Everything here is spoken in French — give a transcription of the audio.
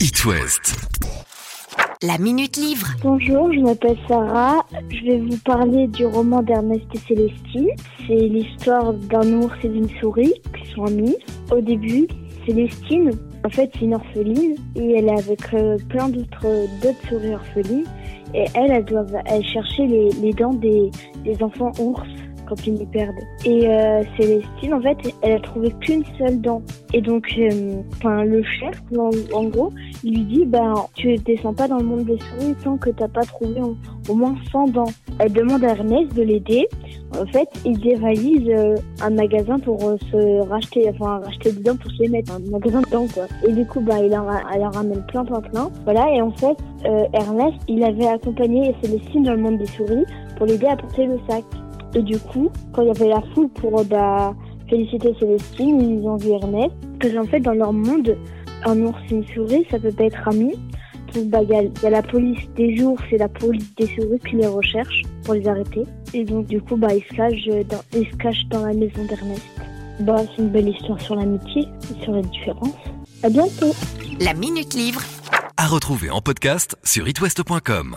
It West. La Minute Livre. Bonjour, je m'appelle Sarah. Je vais vous parler du roman d'Ernest et Célestine. C'est l'histoire d'un ours et d'une souris qui sont amis. Au début, Célestine, en fait, c'est une orpheline et elle est avec euh, plein d'autres d'autres souris orphelines. Et elle, elle doit aller chercher les, les dents des, des enfants ours ils les perdent. Et euh, Célestine, en fait, elle a trouvé qu'une seule dent. Et donc, euh, le chef, en, en gros, lui dit, ben, tu descends pas dans le monde des souris tant que t'as pas trouvé au, moins 100 dents. Elle demande à Ernest de l'aider. En fait, il dévalise euh, un magasin pour euh, se racheter, enfin, racheter des dents pour se les mettre. Un magasin de dents, quoi. Et du coup, bah, il en, elle en ramène plein, plein, plein. Voilà. Et en fait, euh, Ernest, il avait accompagné Célestine dans le monde des souris pour l'aider à porter le sac. Et du coup, quand il y avait la foule pour euh, bah, féliciter Célestine, ils ont vu Ernest. Parce qu'en fait, dans leur monde, un ours et une souris, ça peut pas être ami. Donc, bah, il y, a- il y a la police des ours et la police des souris qui les recherche pour les arrêter. Et donc, du coup, bah, ils se cachent dans, ils se cachent dans la maison d'Ernest. Bah, c'est une belle histoire sur l'amitié et sur la différence. À bientôt! La Minute Livre. À retrouver en podcast sur itwest.com.